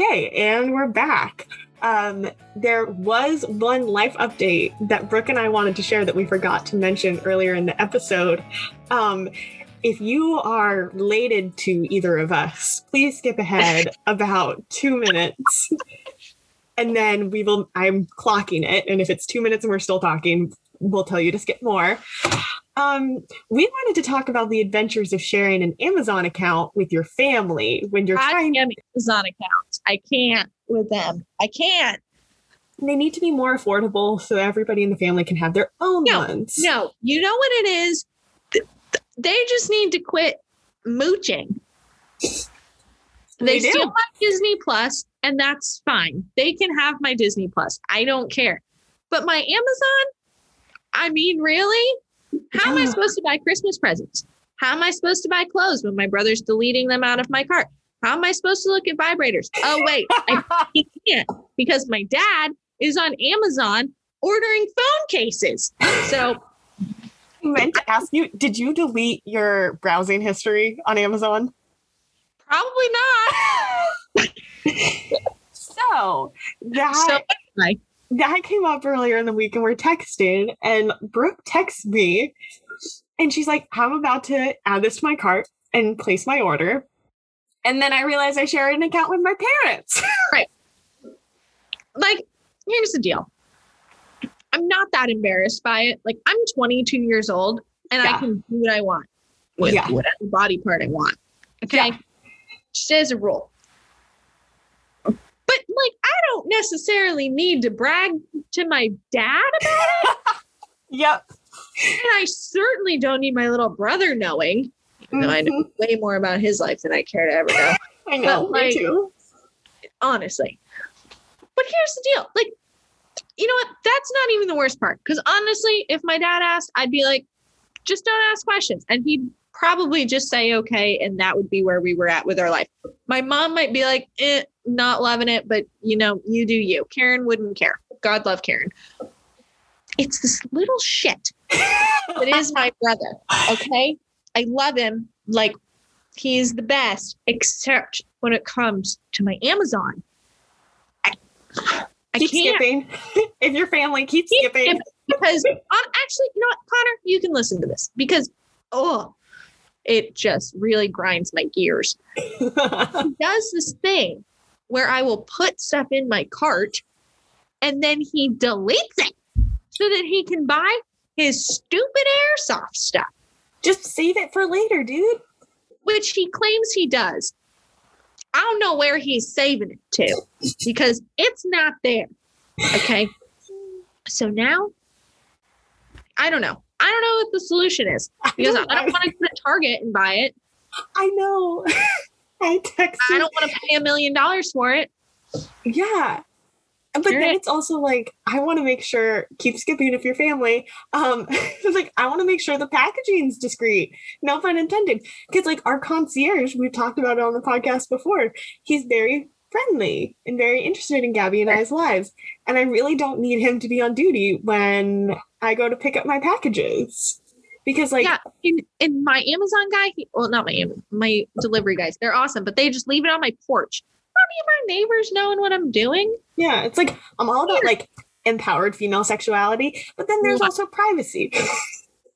Okay, and we're back. Um, there was one life update that Brooke and I wanted to share that we forgot to mention earlier in the episode. Um, if you are related to either of us, please skip ahead about two minutes. And then we will, I'm clocking it. And if it's two minutes and we're still talking, we'll tell you to skip more. Um, we wanted to talk about the adventures of sharing an Amazon account with your family when you're I trying. am Amazon accounts. I can't with them. I can't. They need to be more affordable so everybody in the family can have their own No, ones. No, you know what it is? Th- th- They just need to quit mooching. They, They steal my Disney Plus, and that's fine. They can have my Disney Plus. I don't care. But my Amazon, I mean, really? How am I supposed to buy Christmas presents? How am I supposed to buy clothes when my brother's deleting them out of my cart? How am I supposed to look at vibrators? Oh, wait, I can't because my dad is on Amazon ordering phone cases. So I meant to ask you, did you delete your browsing history on Amazon? probably not. So that So anyway, that came up earlier in the week and we're texting and Brooke texts me and she's like, I'm about to add this to my cart and place my order. And then I realized I share an account with my parents. Right. Like, here's the deal. I'm not that embarrassed by it. Like, I'm 22 years old and Yeah. I can do what I want with Yeah. whatever body part I want. Okay. Yeah. Just as a rule. But like, I don't necessarily need to brag to my dad about it. yep. And I certainly don't need my little brother knowing. Though I know Mhm. way more about his life than I care to ever know. I know, But, me like- too. honestly. But here's the deal. Like, you know what? That's not even the worst part. Because honestly, if my dad asked, I'd be like, just don't ask questions. And he'd probably just say, okay. And that would be where we were at with our life. My mom might be like, eh, not loving it, but you know, you do you. Karen wouldn't care. God love Karen. It's this little shit that is my brother. Okay. I love him like he's the best, except when it comes to my Amazon. I, I keep can't skipping. if your family keeps Keep skipping. skipping. because actually, you know what, Connor, you can listen to this because oh, it just really grinds my gears. He does this thing where I will put stuff in my cart and then he deletes it so that he can buy his stupid airsoft stuff. Just save it for later, dude. which he claims he does. I don't know where he's saving it to because it's not there. Okay. So now, I don't know. I don't know what the solution is because I don't want to go to Target and buy it. I know. I texted. I don't want to pay a million dollars for it. Yeah. But You're then right. it's also like I want to make sure keep skipping if your family. Um it's like I want to make sure the packaging's discreet. No pun intended. Because like our concierge, we've talked about it on the podcast before, he's very friendly and very interested in Gabby and I's lives. And I really don't need him to be on duty when I go to pick up my packages. Because like yeah, in, in my Amazon guy, he, well, not my my delivery guys, they're awesome, but they just leave it on my porch. Any of my neighbors knowing what I'm doing. Yeah, it's like I'm all about like empowered female sexuality, but then there's Yeah. also privacy.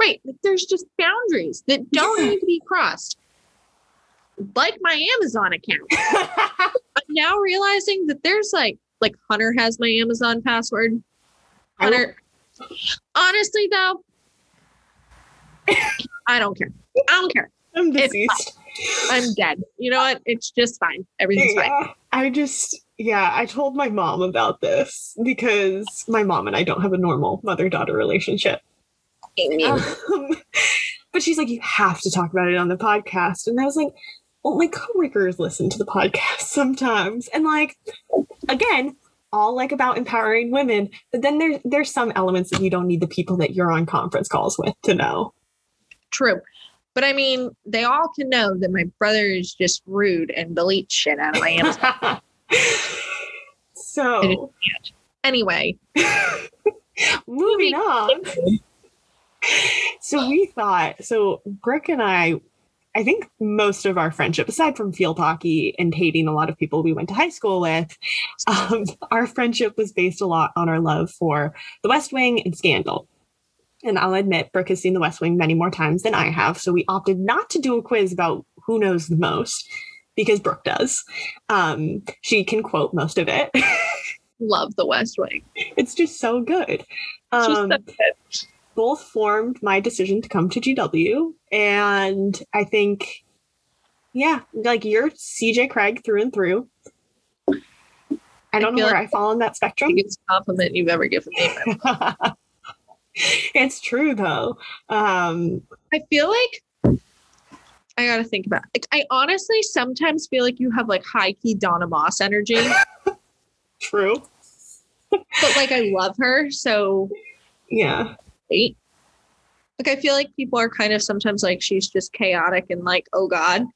Right. Like there's just boundaries that don't Yeah. need to be crossed. Like my Amazon account. I'm now realizing that there's like like Hunter has my Amazon password. Hunter honestly though, I don't care. I don't care. I'm deceased. I'm dead. You know what? It's just fine. Everything's fine. I just yeah, I told my mom about this because my mom and I don't have a normal mother-daughter relationship. Um, but she's like, you have to talk about it on the podcast. And I was like, well, my coworkers listen to the podcast sometimes. And like, again, all like about empowering women. But then there's there's some elements that you don't need the people that you're on conference calls with to know. True. But I mean, they all can know that my brother is just rude and deletes shit out of my Amazon. so anyway, moving on. So we thought, so Brooke and I, I think most of our friendship, aside from field hockey and hating a lot of people we went to high school with, um, our friendship was based a lot on our love for The West Wing and Scandal. And I'll admit, Brooke has seen The West Wing many more times than I have, so we opted not to do a quiz about who knows the most because Brooke does. Um, she can quote most of it. Love the West Wing. it's just so good. Just Um, so good. both formed my decision to come to GW. And I think, yeah, like you're CJ Cregg through and through. I don't know where like- I fall on that spectrum. Biggest compliment you've ever given me. it's true though. Um, I feel like I gotta think about. It. I honestly sometimes feel like you have like high key Donna Moss energy, true. but like I love her so. Yeah. Like I feel like people are kind of sometimes like she's just chaotic and like oh god,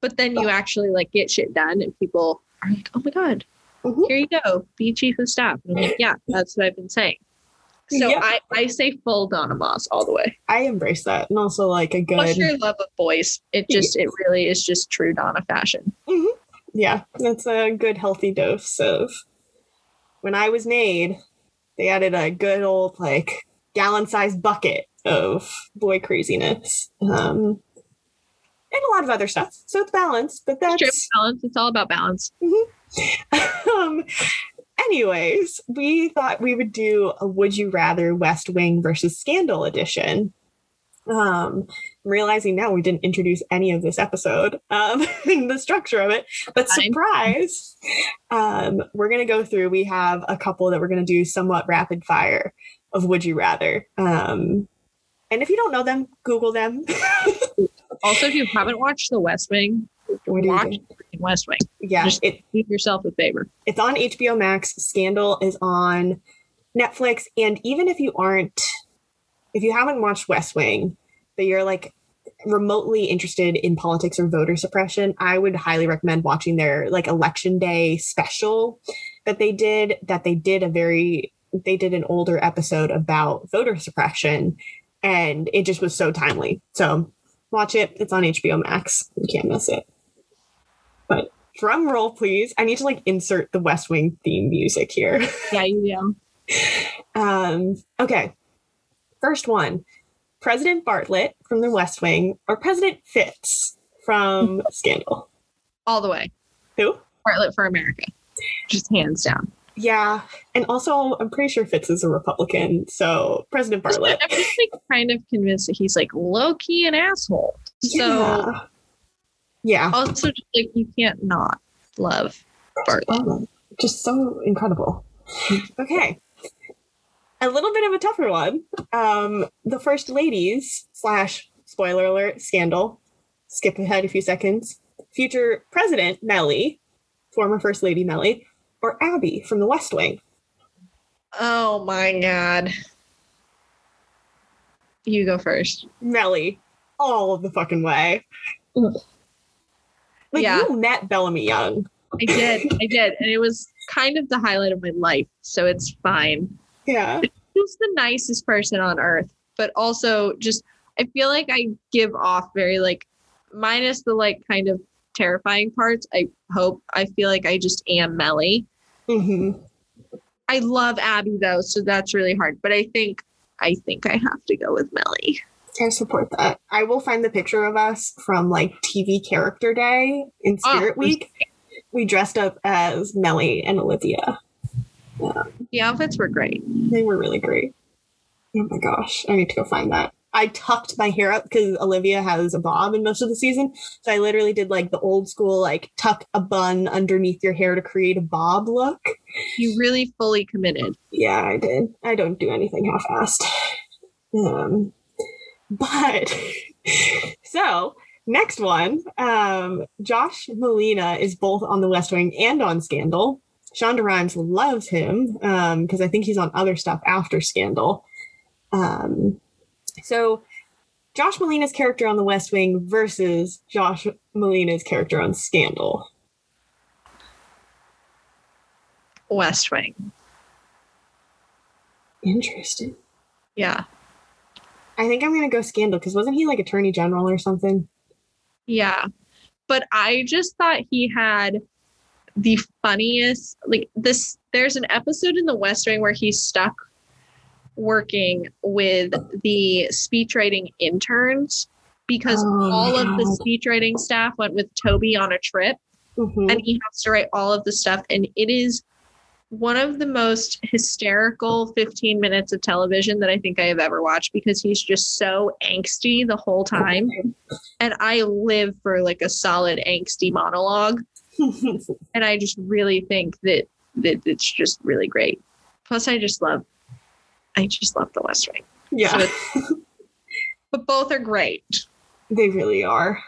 but then you actually like get shit done and people are like oh my god, Mhm. here you go, be chief of staff. And I'm like yeah, that's what I've been saying. So Yeah. I I say full Donna Moss all the way. I embrace that. And also like a good Plus your love of boys, it just it really is just true Donna fashion. yeah, that's a good healthy dose of when I was made, they added a good old like gallon sized bucket of boy craziness. Um and a lot of other stuff. So it's balanced, but It's that's balance. It's all about balance. um anyways, we thought we would do a would you rather West Wing versus Scandal edition. Um I'm realizing now we didn't introduce any of this episode, um, the structure of it, but surprise, um, we're gonna go through. We have a couple that we're gonna do somewhat rapid fire of would you rather. Um, and if you don't know them, Google them. Also, if you haven't watched The West Wing, What do you watch West Wing. Yeah, Just- it, Do yourself a favor. it's on HBO Max. Scandal is on Netflix. And even if you aren't, if you haven't watched West Wing, but you're like remotely interested in politics or voter suppression, I would highly recommend watching their like election day special that they did. That they did a very, they did an older episode about voter suppression. And it just was so timely. So watch it. It's on HBO Max. You can't miss it. But drum roll, please. I need to like insert the West Wing theme music here. Yeah, you do. Um, okay. First one President Bartlet from the West Wing or President Fitz from Scandal? All the way. Who? Bartlet for America. Just hands down. Yeah. And also, I'm pretty sure Fitz is a Republican. So, President Bartlet. I'm just like kind of convinced that he's like low key an asshole. So yeah. Yeah. also just like you can't not love Bartlet. Oh, just so incredible. Okay. A little bit of a tougher one. Um, the First Ladies slash spoiler alert scandal. Skip ahead a few seconds. Future President Mellie, former First Lady Mellie, or Abby from The West Wing. Oh my god. You go first. Mellie, all of the fucking way. Like Yeah. you met Bellamy Young. I did. I did. And it was kind of the highlight of my life. So it's fine. Yeah. He's the nicest person on earth, but also just I feel like I give off very like minus the like kind of terrifying parts. I hope I feel like I just am Mellie. hmm I love Abby though, so that's really hard. But I think I think I have to go with Mellie. I support that. I will find the picture of us from like TV Character Day in Oh, Spirit Week. We dressed up as Mellie and Olivia. Yeah. The outfits were great. They were really great. Oh my gosh, I need to go find that. I tucked my hair up because Olivia has a bob in most of the season. So I literally did like the old school, like tuck a bun underneath your hair to create a bob look. You really fully committed. Yeah, I did. I don't do anything half-assed. Um, but so next one, um, Josh Malina is both on The West Wing and on Scandal. Shonda Rhimes loves him because I think he's on other stuff after Scandal. Um, so Josh Malina's character on The West Wing versus Josh Malina's character on Scandal. West Wing. Interesting. Yeah. I think I'm gonna go Scandal because wasn't he like Attorney General or something? Yeah. But I just thought he had the funniest like this there's an episode in the West Wing where he's stuck working with the speech writing interns because Oh, all of the God. speech writing staff went with Toby on a trip Mhm. and he has to write all of the stuff and it is one of the most hysterical 15 minutes of television that I think I have ever watched because he's just so angsty the whole time and I live for like a solid angsty monologue and I just really think that that it's just really great. Plus I just love I just love the West Wing. yeah, But both are great. they really are.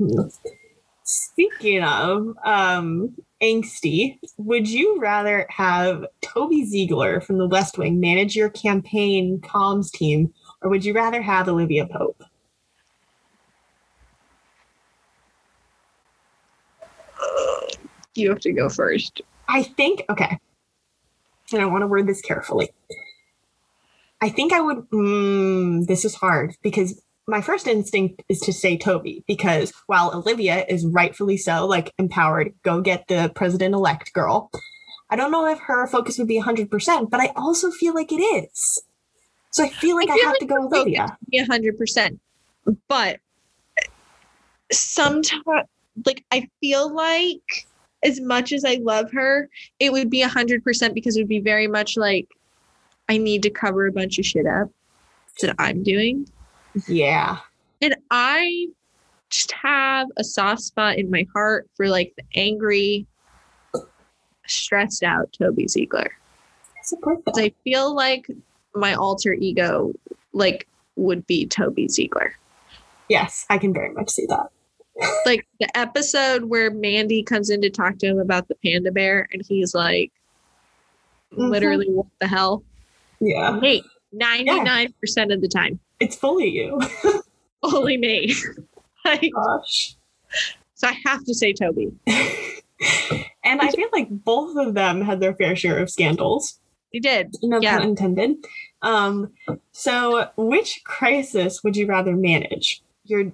Speaking of um, angsty, would you rather have Toby Ziegler from the West Wing manage your campaign comms team, or would you rather have Olivia Pope? You have to go first. I think okay, and I want to word this carefully. I think I would. Mm, this is hard because my first instinct is to say Toby because while Olivia is rightfully so, like empowered, go get the president elect girl. I don't know if her focus would be 100%, but I also feel like it is. So I feel like I, feel have like to go focus Olivia. be a hundred percent. But sometimes, like I feel like, as much as I love her, it would be a hundred percent because it would be very much like I need to cover a bunch of shit up that I'm doing, Yeah. and I just have a soft spot in my heart for like the angry, stressed out Toby Ziegler. I support that. 'Cause I feel like my alter ego, like, would be Toby Ziegler. Yes, I can very much see that. like the episode where Mandy comes in to talk to him about the panda bear, and he's like, Mhm. literally, what the hell? Yeah. Me, 99% of the time, It's fully you. only me. like, Gosh. so I have to say Toby. and I feel like both of them had their fair share of scandals. They did. No Yeah. pun intended. Um, so which crisis would you rather manage? You're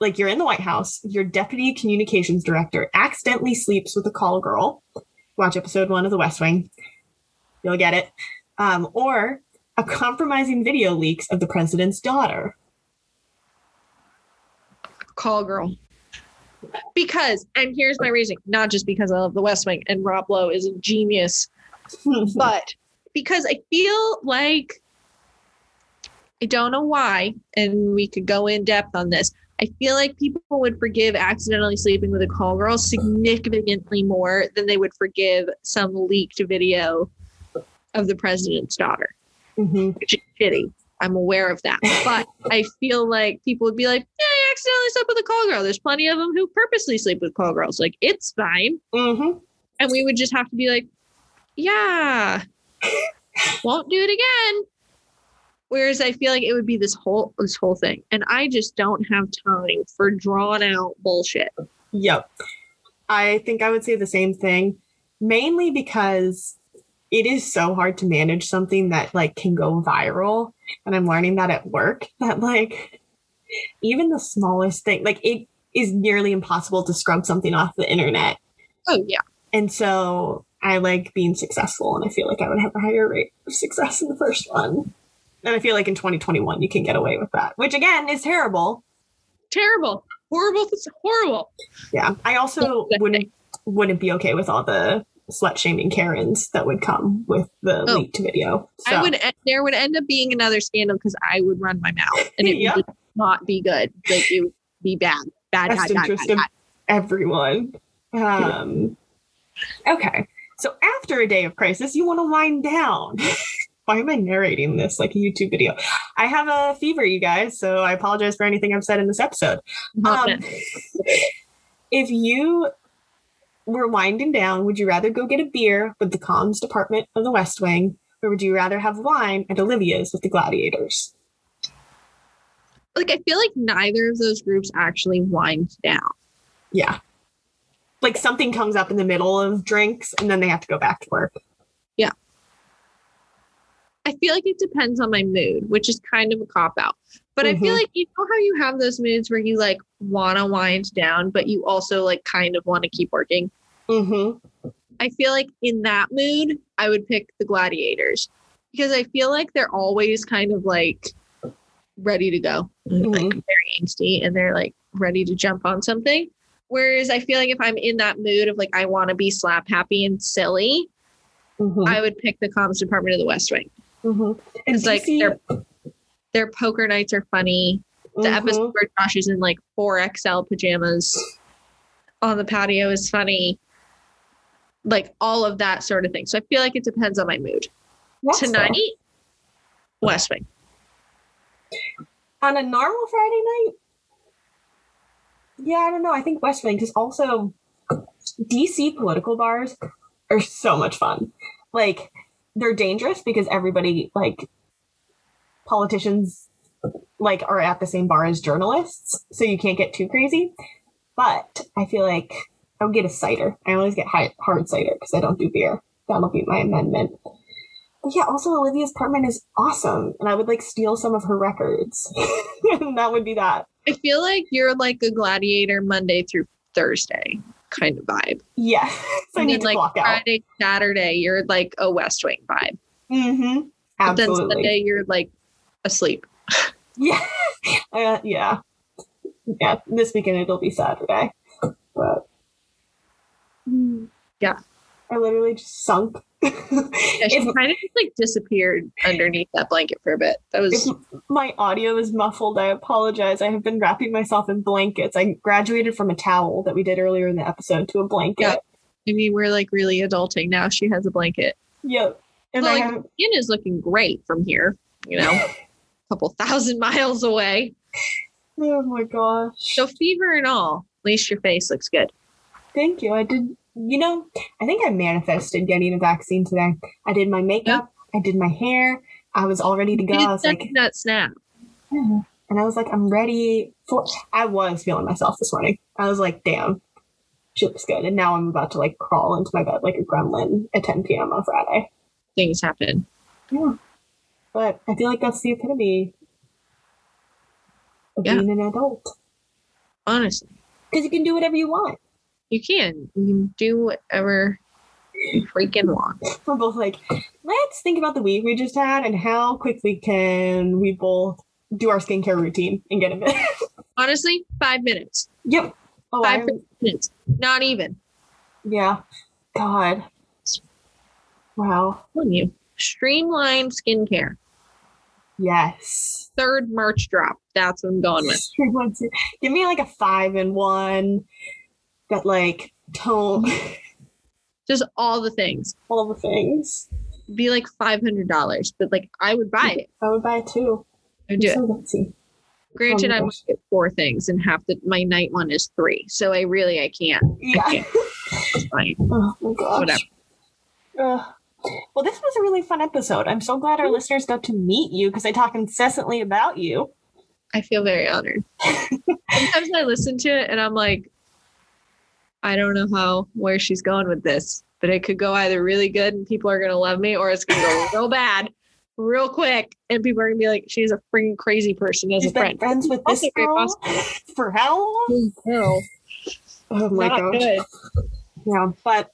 like you're in the White House, your deputy communications director accidentally sleeps with a call girl. Watch episode one of The West Wing. You'll get it. Um, or a compromising video leaks of the president's daughter. Call girl. Because, and here's my reason, not just because I love the West Wing and Rob Lowe is a genius, but because I feel like I don't know why, and we could go in depth on this. I feel like people would forgive accidentally sleeping with a call girl significantly more than they would forgive some leaked video of the president's daughter, Mhm. which is shitty. I'm aware of that. But I feel like people would be like, yeah, I accidentally slept with a call girl. There's plenty of them who purposely sleep with call girls. Like, it's fine Mhm. and we would just have to be like, yeah, won't do it again. Whereas I feel like it would be this whole this whole thing, and I just don't have time for drawn out bullshit. Yep. I think I would say the same thing, mainly because it is so hard to manage something that like can go viral. And I'm learning that at work that like even the smallest thing, like it is nearly impossible to scrub something off the internet. Oh yeah, And so I like being successful and I feel like I would have a higher rate of success in the first one. And I feel like in 2021 you can get away with that, which again is terrible. terrible, horrible, it's horrible. Yeah. I also wouldn't wouldn't be okay with all the slut shaming Karens that would come with the Oh. leaked video. So, I would there would end up being another scandal because I would run my mouth, and it Yep. would not be good. Like it would be bad, bad, best bad, bad, bad, interest of bad. everyone. Um, okay. So after a day of crisis, you want to wind down. Why am I narrating this like a YouTube video? I have a fever, you guys, so I apologize for anything I've said in this episode. Um, if you were winding down, would you rather go get a beer with the comms department of the West Wing, or would you rather have wine at Olivia's with the gladiators? like I feel like neither of those groups actually wind down. Yeah. Like something comes up in the middle of drinks and then they have to go back to work. Yeah. I feel like it depends on my mood, which is kind of a cop out. But I feel Mhm. like you know how you have those moods where you like want to wind down, but you also like kind of want to keep working. Mm-hmm. I feel like in that mood, I would pick the gladiators because I feel like they're always kind of like ready to go, like Mhm. very angsty, and they're like ready to jump on something. Whereas I feel like if I'm in that mood of like I want to be slap happy and silly, Mm-hmm. I would pick the comms department of the West Wing. mm-hmm. It's like their their poker nights are funny. Mm-hmm. The episode where Josh is in like four XL pajamas on the patio is funny. Like all of that sort of thing. So I feel like it depends on my mood. Tonight, West Wing. on a normal Friday night. Yeah, I don't know. I think West Wing because also DC political bars are so much fun. Like they're dangerous because everybody like politicians like are at the same bar as journalists, so you can't get too crazy. But I feel like I would get a cider. I always get high, hard cider because I don't do beer. That'll be my amendment. But yeah, also Olivia's apartment is awesome, and I would like steal some of her records. and that would be that. I feel like you're like a gladiator Monday through Thursday kind of vibe. Yeah. so I need to like clock out. Friday, Saturday, you're like a West Wing vibe. Mm-hmm. But then Sunday, you're like asleep. Yeah. Uh, yeah. Yeah. This weekend it'll be Saturday. But Yeah. I literally just sunk. Yeah, she if, kind of just like disappeared underneath that blanket for a bit. That was my audio is muffled, I apologize. I have been wrapping myself in blankets. I graduated from a towel that we did earlier in the episode to a blanket. Yeah. I mean, we're like really adulting now. She has a blanket. Yep. And Well, I like, have skin is looking great from here. You know, couple thousand miles away. Oh my gosh. So fever and all, at least your face looks good. Thank you. I did, you know, I think I manifested getting a vaccine today. I did my makeup, I did my hair, I was all ready to go. I was like, that snap. and I was like, I'm ready for. I was feeling myself this morning. I was like, damn, she looks good. And now I'm about to like crawl into my bed like a gremlin at 10 p.m. on Friday. Things happen. Yeah. But I feel like that's the epitome of Yeah. being an adult. Honestly, Because you can do whatever you want. you can. You can do whatever you freaking want. We're both like, let's think about the week we just had and how quickly can we both do our skincare routine and get in bed. Honestly, five minutes. yep. Oh, Five I, minutes. Not even. yeah. God. Wow. I'm you. Streamlined skincare. Yes. Third March drop. That's what I'm going with. Give me like a five in one that like tone Just all the things. all the things. Be like five hundred dollars, but like I would buy it. I would buy it too. I would do it. So gutsy. Granted, Oh I might get four things, and half the my night one is three. So I really I can't. Yeah. can't. It's fine. Oh my gosh. Whatever. Ugh. Well, this was a really fun episode. I'm so glad our mm-hmm. listeners got to meet you because I talk incessantly about you. I feel very honored. Sometimes I listen to it and I'm like, I don't know how where she's going with this, but it could go either really good and people are gonna love me, or it's gonna go real bad, real quick, and people are gonna be like, she's a freaking crazy person as You've a friend. friends with this girl for how long? Oh my not gosh. good. Yeah, but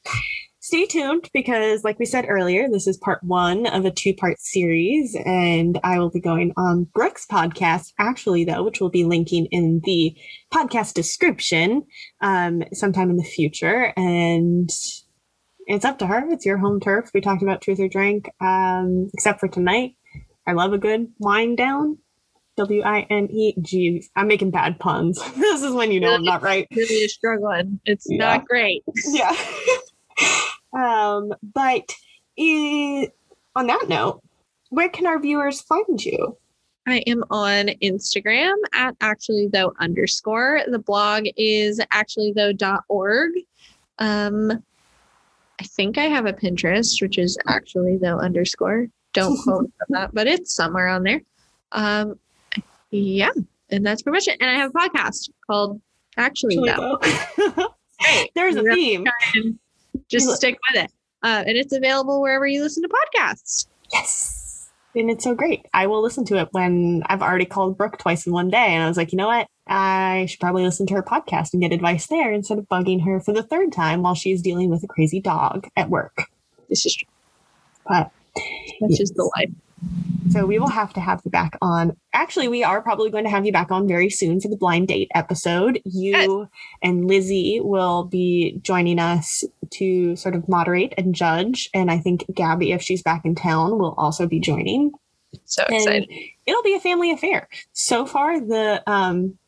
stay tuned because, like we said earlier, this is part one of a two part series, and I will be going on Brooke's podcast, actually, though, which we'll be linking in the podcast description um, sometime in the future. And it's up to her. It's your home turf. We talked about truth or drink, um, except for tonight. I love a good wind down. W I N E. Geez, I'm making bad puns. this is when you know I'm not right. Really struggling. It's Yeah. not great. yeah. um, but i on that note, where can our viewers find you? I am on Instagram at actually though underscore. The blog is actually though.org. Um, I think I have a Pinterest, which is actually though underscore. Don't quote me on that, but it's somewhere on there. Um, yeah, and that's pretty much it. And I have a podcast called Actually Tho. Great. There's a theme. Just stick with it. Uh, and it's available wherever you listen to podcasts. Yes. and it's so great. I will listen to it when I've already called Brooke twice in one day, and I was like, you know what? I should probably listen to her podcast and get advice there instead of bugging her for the third time while she's dealing with a crazy dog at work. This is true. But That's Yes. just the life. so we will have to have you back on. Actually, we are probably going to have you back on very soon for the blind date episode. You Yes. and Lizzie will be joining us to sort of moderate and judge. And I think Gabby, if she's back in town, will also be joining. So And excited. it'll be a family affair. So far, the um,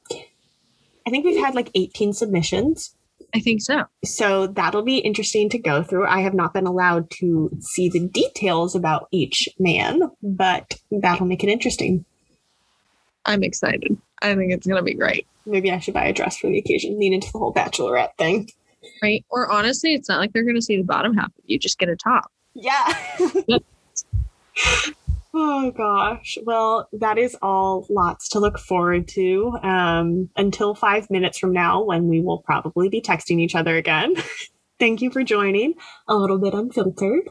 I think we've had like 18 submissions. I think so. So that'll be interesting to go through. I have not been allowed to see the details about each man, but that'll make it interesting. I'm excited. I think it's gonna be great. Maybe I should buy a dress for the occasion, lean into the whole bachelorette thing. Right? Or honestly, it's not like they're gonna see the bottom half of you. Just get a top. Yeah. oh gosh. Well, that is all lots to look forward to. Um, until five minutes from now, when we will probably be texting each other again. Thank you for joining a little bit unfiltered.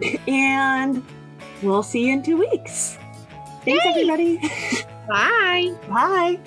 And we'll see you in two weeks. Thanks, Yay. everybody. Bye. Bye.